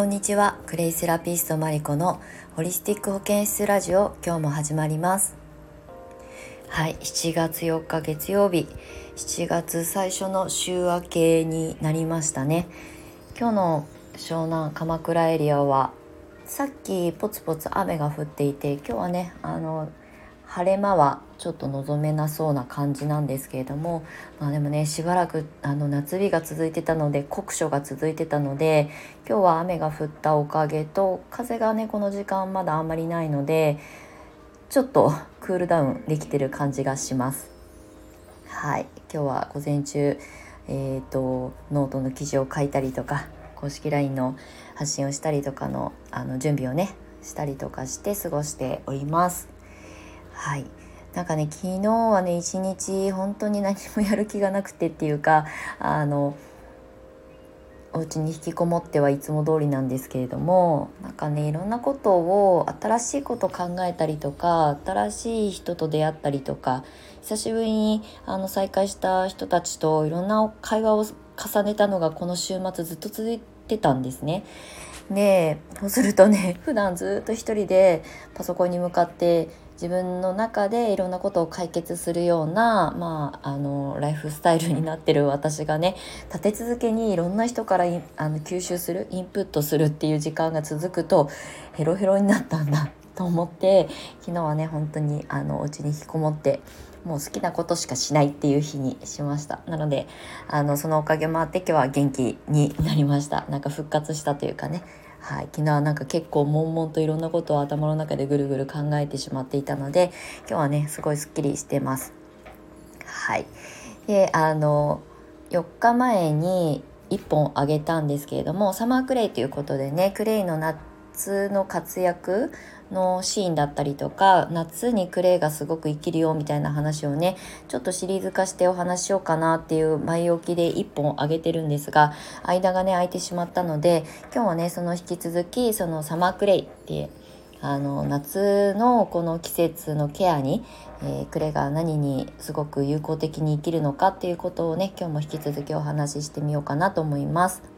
こんにちは。クレイセラピストマリコのホリスティック保健室ラジオ今日も始まります。はい。7月4日月曜日。7月最初の週明けになりましたね。今日の湘南鎌倉エリアはさっきポツポツ雨が降っていて今日はねあの晴れ間はちょっと望めなそうな感じなんですけれどもまあでもねしばらくあの夏日が続いてたので酷暑が続いてたので今日は雨が降ったおかげと風がねこの時間まだあんまりないのでちょっとクールダウンできてる感じがします。はい今日は午前中えーと、ノートの記事を書いたりとか公式 LINE の発信をしたりとかのあの準備をねしたりとかして過ごしております。はいなんかね昨日はね一日本当に何もやる気がなくてっていうかあのお家に引きこもってはいつも通りなんですけれどもなんかねいろんなことを新しいこと考えたりとか新しい人と出会ったりとか久しぶりにあの再会した人たちといろんな会話を重ねたのがこの週末ずっと続いてたんですね。でそうするとね普段ずっと一人でパソコンに向かって自分の中でいろんなことを解決するような、まあ、あのライフスタイルになってる私がね立て続けにいろんな人からあの吸収するインプットするっていう時間が続くとヘロヘロになったんだ と思って昨日はね本当にあのお家に引きこもってもう好きなことしかしないっていう日にしました。なのであのそのおかげもあって今日は元気になりました。なんか復活したというかね。はい、昨日はなんか結構悶々といろんなことを頭の中でぐるぐる考えてしまっていたので今日はねすごいすっきりしてます。はい、であの4日前に1本あげたんですけれどもサマークレイということでねクレイの夏の活躍のシーンだったりとか夏にクレイがすごく生きるよみたいな話をねちょっとシリーズ化してお話しようかなっていう前置きで1本あげてるんですが間がね空いてしまったので今日はねその引き続きそのサマークレイってあの夏のこの季節のケアに、えー、クレが何にすごく有効的に生きるのかっていうことをね今日も引き続きお話ししてみようかなと思います。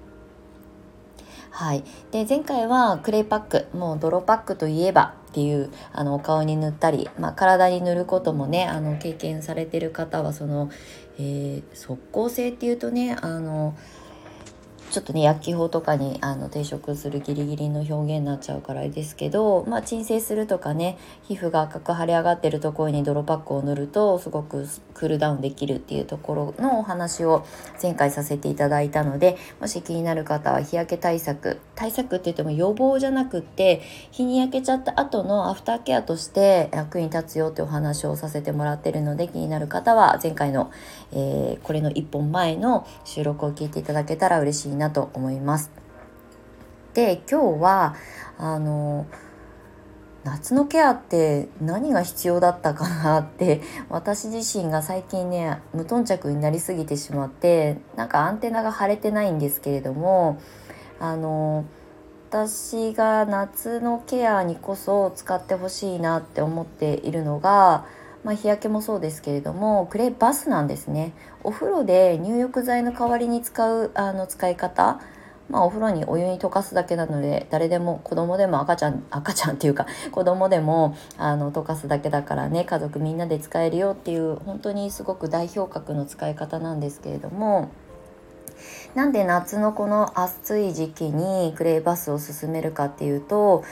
はい、で前回はクレイパックもう泥パックといえばっていうあのお顔に塗ったり、まあ、体に塗ることもねあの経験されてる方はその、えー、即効性っていうとねあのちょっとね薬機法とかにあの抵触するギリギリの表現になっちゃうからですけど、まあ、鎮静するとかね皮膚が赤く腫れ上がってるところに泥パックを塗るとすごくクールダウンできるっていうところのお話を前回させていただいたのでもし気になる方は日焼け対策対策って言っても予防じゃなくって日に焼けちゃった後のアフターケアとして役に立つよってお話をさせてもらってるので気になる方は前回の、えー、これの1本前の収録を聞いていただけたら嬉しいななと思います。で今日はあの夏のケアって何が必要だったかなって 私自身が最近ね無頓着になりすぎてしまってなんかアンテナが張れてないんですけれどもあの私が夏のケアにこそ使ってほしいなって思っているのが、まあ、日焼けもそうですけれどもクレバスなんですねお風呂で入浴剤の代わりに使うあの使い方まあ、お風呂にお湯に溶かすだけなので誰でも子供でも赤ちゃん 赤ちゃんっていうか子供でもあの溶かすだけだからね家族みんなで使えるよっていう本当にすごく代表格の使い方なんですけれども。なんで夏のこの暑い時期にクレイバスを勧めるかっていうと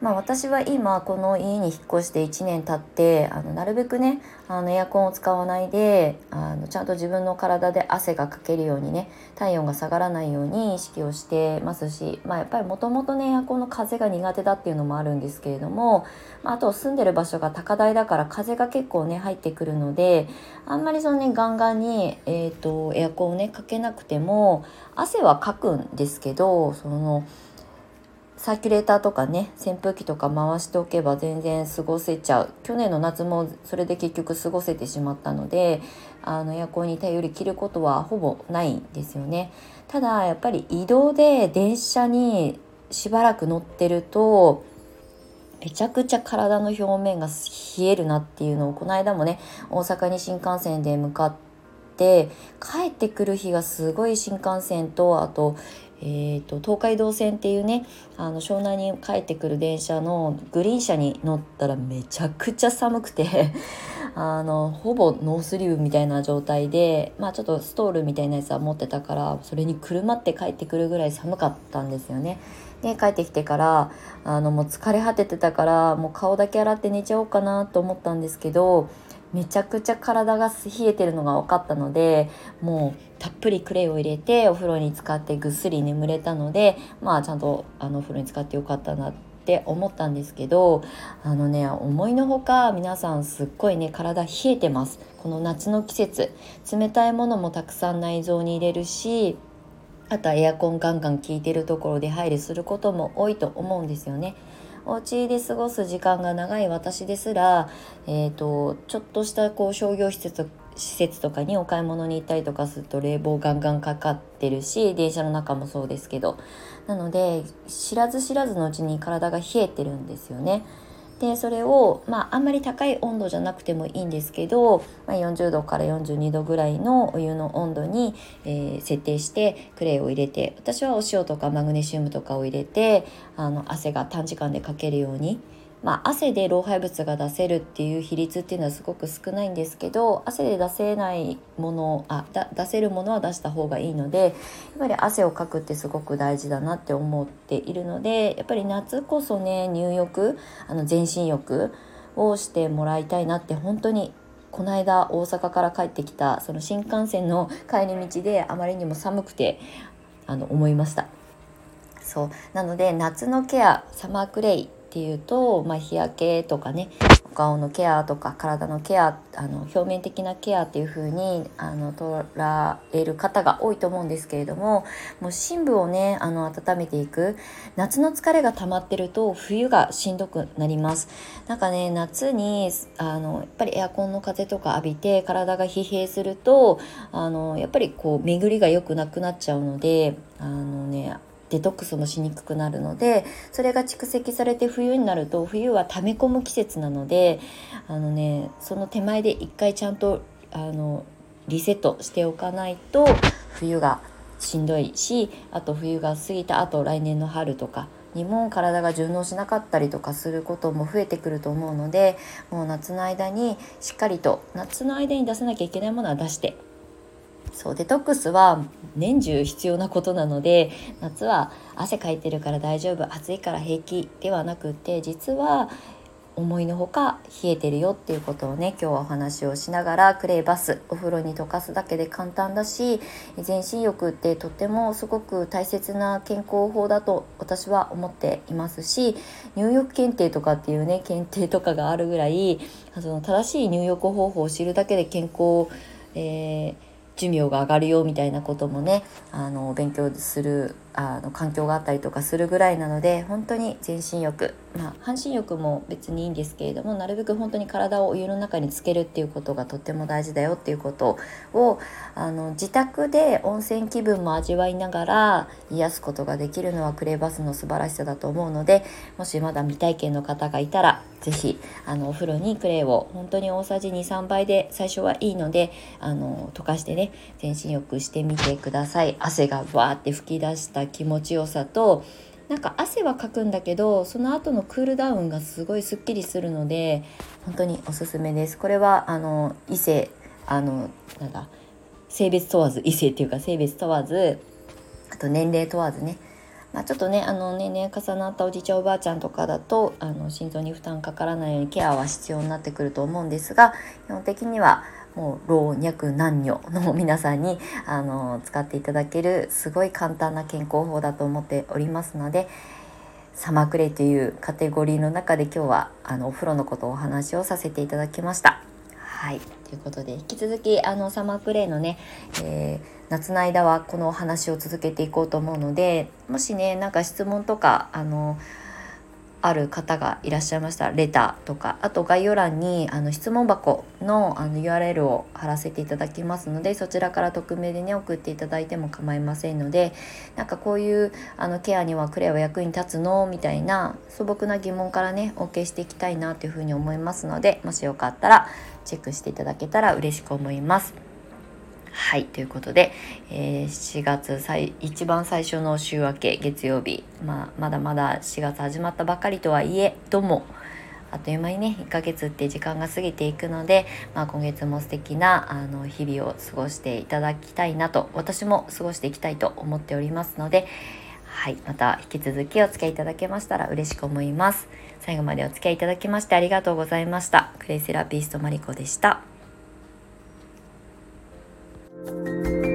まあ、私は今この家に引っ越して1年経ってあのなるべくねあのエアコンを使わないであのちゃんと自分の体で汗がかけるようにね体温が下がらないように意識をしてますし、まあ、やっぱりもともとねエアコンの風が苦手だっていうのもあるんですけれども、まあ、あと住んでる場所が高台だから風が結構ね入ってくるのであんまりそのねガンガンに、えーと、とエアコンをねかけなくても汗はかくんですけどその。サーキュレーターとかね扇風機とか回しておけば全然過ごせちゃう。去年の夏もそれで結局過ごせてしまったのであのエアコンに頼り切ることはほぼないんですよね。ただやっぱり移動で電車にしばらく乗ってるとめちゃくちゃ体の表面が冷えるなっていうのをこの間もね大阪に新幹線で向かって帰ってくる日がすごい新幹線とあとえーと、東海道線っていうねあの湘南に帰ってくる電車のグリーン車に乗ったらめちゃくちゃ寒くて あのほぼノースリーブみたいな状態で、まあ、ちょっとストールみたいなやつは持ってたからそれにくるまって帰ってくるぐらい寒かったんですよね。で帰ってきてからあのもう疲れ果ててたからもう顔だけ洗って寝ちゃおうかなと思ったんですけどめちゃくちゃ体が冷えてるのが分かったのでもうたっぷりクレイを入れてお風呂に使ってぐっすり眠れたのでまあちゃんとあのお風呂に使ってよかったなって思ったんですけどあのね思いのほか皆さんすっごいね体冷えてますこの夏の季節冷たいものもたくさん内臓に入れるしあとはエアコンガンガン効いてるところで配慮することも多いと思うんですよね。お家で過ごす時間が長い私ですら、えーと、ちょっとしたこう商業施設施設とかにお買い物に行ったりとかすると冷房ガンガンかかってるし電車の中もそうですけどなので知らず知らずのうちに体が冷えてるんですよね。でそれを、まあ、あんまり高い温度じゃなくてもいいんですけど、まあ、40度から42度ぐらいのお湯の温度に、えー、設定してクレイを入れて私はお塩とかマグネシウムとかを入れてあの汗が短時間でかけるようにまあ、汗で老廃物が出せるっていう比率っていうのはすごく少ないんですけど汗で出せないものあ出せるものは出した方がいいのでやっぱり汗をかくってすごく大事だなって思っているのでやっぱり夏こそね入浴あの全身浴をしてもらいたいなって本当にこの間大阪から帰ってきたその新幹線の帰り道であまりにも寒くてあの思いました。そうなので夏のケアサマークレイっていうと、まあ、日焼けとかねお顔のケアとか体のケアあの表面的なケアっていう風にあの捉える方が多いと思うんですけれどももう深部をねあの温めていく夏の疲れが溜まってると冬がしんどくなります。なんかね夏にあのやっぱりエアコンの風とか浴びて体が疲弊するとあのやっぱりこう巡りが良くなくなっちゃうのであのねデトックスもしにくくなるのでそれが蓄積されて冬になると冬は溜め込む季節なのであのねその手前で一回ちゃんとあのリセットしておかないと冬がしんどいしあと冬が過ぎた後来年の春とかにも体が順応しなかったりとかすることも増えてくると思うのでもう夏の間にしっかりと夏の間に出さなきゃいけないものは出してそうデトックスは年中必要なことなので夏は汗かいてるから大丈夫暑いから平気ではなくって実は思いのほか冷えてるよっていうことをね今日はお話をしながらクレイバスお風呂に溶かすだけで簡単だし全身浴ってとってもすごく大切な健康法だと私は思っていますし入浴検定とかっていうね検定とかがあるぐらいその正しい入浴方法を知るだけで健康、えー寿命が上がるよみたいなこともねあの勉強するあの環境があったりとかするぐらいなので本当に全身浴まあ半身浴も別にいいんですけれどもなるべく本当に体をお湯の中につけるっていうことがとっても大事だよっていうことをあの自宅で温泉気分も味わいながら癒すことができるのはクレーバスの素晴らしさだと思うのでもしまだ未体験の方がいたら是非あのお風呂にクレーを本当に大さじ23倍で最初はいいのであの溶かしてね全身浴してみてください。汗がわーって吹き出した気持ちよさとなんか汗はかくんだけどその後のクールダウンがすごいすっきりするので本当におすすめです。これはあの異性あのなんだ性別問わず異性っていうか性別問わずあと年齢問わずね。まあ、ちょっとねあの年齢重なったおじいちゃんおばあちゃんとかだとあの心臓に負担かからないようにケアは必要になってくると思うんですが基本的にはもう老若男女の皆さんにあの使っていただけるすごい簡単な健康法だと思っておりますのでサマークレイというカテゴリーの中で今日はあのお風呂のことをお話をさせていただきました。はいということで引き続きあのサマークレイのね、えー、夏の間はこのお話を続けていこうと思うのでもしねなんか質問とかあのある方がいらっしゃいました。レターとか。あと概要欄にあの質問箱のあの URL を貼らせていただきますのでそちらから匿名でね送っていただいても構いませんのでなんかこういうあのケアにはクレアは役に立つの？みたいな素朴な疑問からねお受けしていきたいなというふうに思いますのでもしよかったらチェックしていただけたら嬉しく思います。はいということで、えー、7月最一番最初の週明け月曜日、まあ、まだまだ4月始まったばかりとはいえどもあっという間にね1ヶ月って時間が過ぎていくので、まあ、今月も素敵なあの日々を過ごしていただきたいなと私も過ごしていきたいと思っておりますのではいまた引き続きお付き合いいただけましたら嬉しく思います。最後までお付き合いいただきましてありがとうございました。クレイセラピストマリコでした。Música